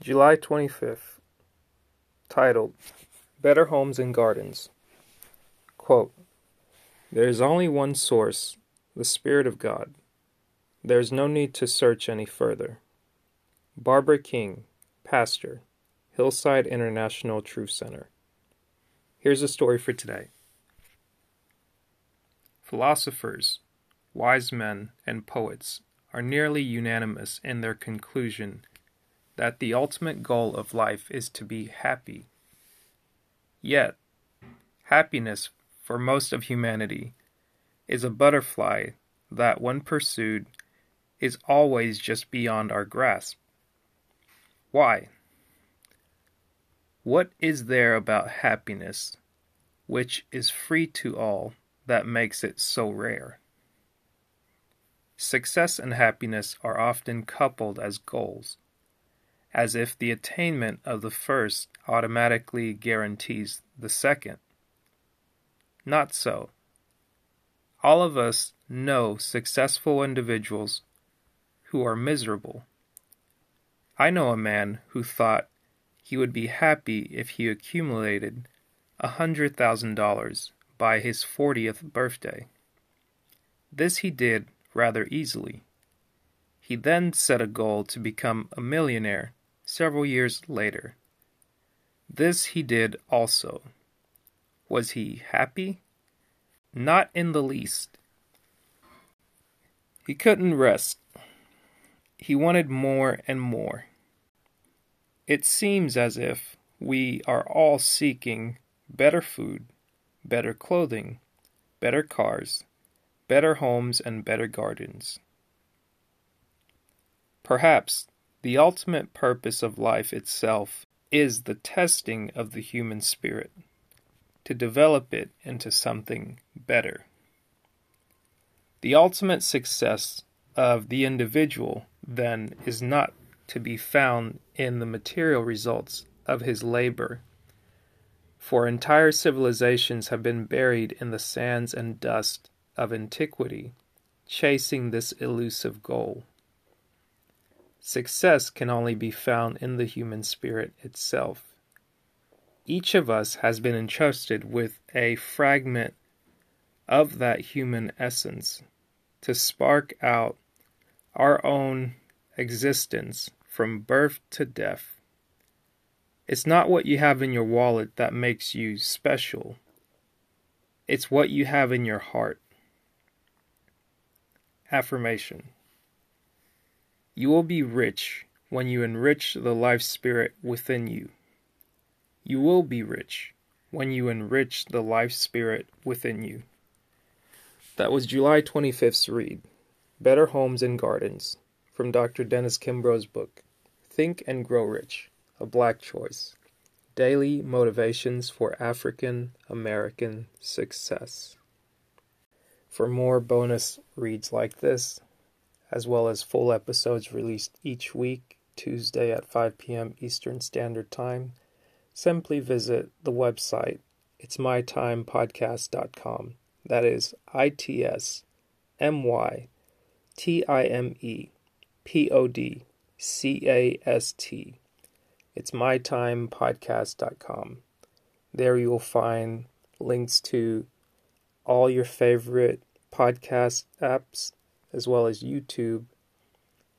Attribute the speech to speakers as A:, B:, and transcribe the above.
A: July 25th, titled Better Homes and Gardens. Quote, There is only one source, the Spirit of God. There is no need to search any further. Barbara King, Pastor, Hillside International Truth Center. Here's a story for today. Philosophers, wise men, and poets are nearly unanimous in their conclusion that the ultimate goal of life is to be happy. Yet, happiness for most of humanity is a butterfly that, when pursued, is always just beyond our grasp. Why? What is there about happiness, which is free to all, that makes it so rare? Success and happiness are often coupled as goals, as if the attainment of the first automatically guarantees the second. Not so. All of us know successful individuals who are miserable. I know a man who thought he would be happy if he accumulated a hundred thousand dollars by his fortieth birthday. This he did rather easily. He then set a goal to become a millionaire several years later. This he did also. Was he happy? Not in the least. He couldn't rest. He wanted more and more. It seems as if we are all seeking better food, better clothing, better cars, better homes and better gardens. Perhaps the ultimate purpose of life itself is the testing of the human spirit, to develop it into something better. The ultimate success of the individual, then, is not to be found in the material results of his labor for entire civilizations have been buried in the sands and dust of antiquity, chasing this elusive goal. Success can only be found in the human spirit itself. Each of us has been entrusted with a fragment of that human essence to spark out our own existence from birth to death. It's not what you have in your wallet that makes you special. It's what you have in your heart. Affirmation You will be rich when you enrich the life spirit within you. You will be rich when you enrich the life spirit within you. That was July 25th's read Better Homes and Gardens from Dr. Dennis Kimbro's book, Think and Grow Rich a Black Choice Daily Motivations for African American Success. For more bonus reads like this, as well as full episodes released each week, Tuesday at 5 p.m. Eastern Standard Time, simply visit the website it's mytimepodcast.com. That is I T S M Y T I M E P O D C A S T it's mytimepodcast.com. There you will find links to all your favorite podcast apps, as well as YouTube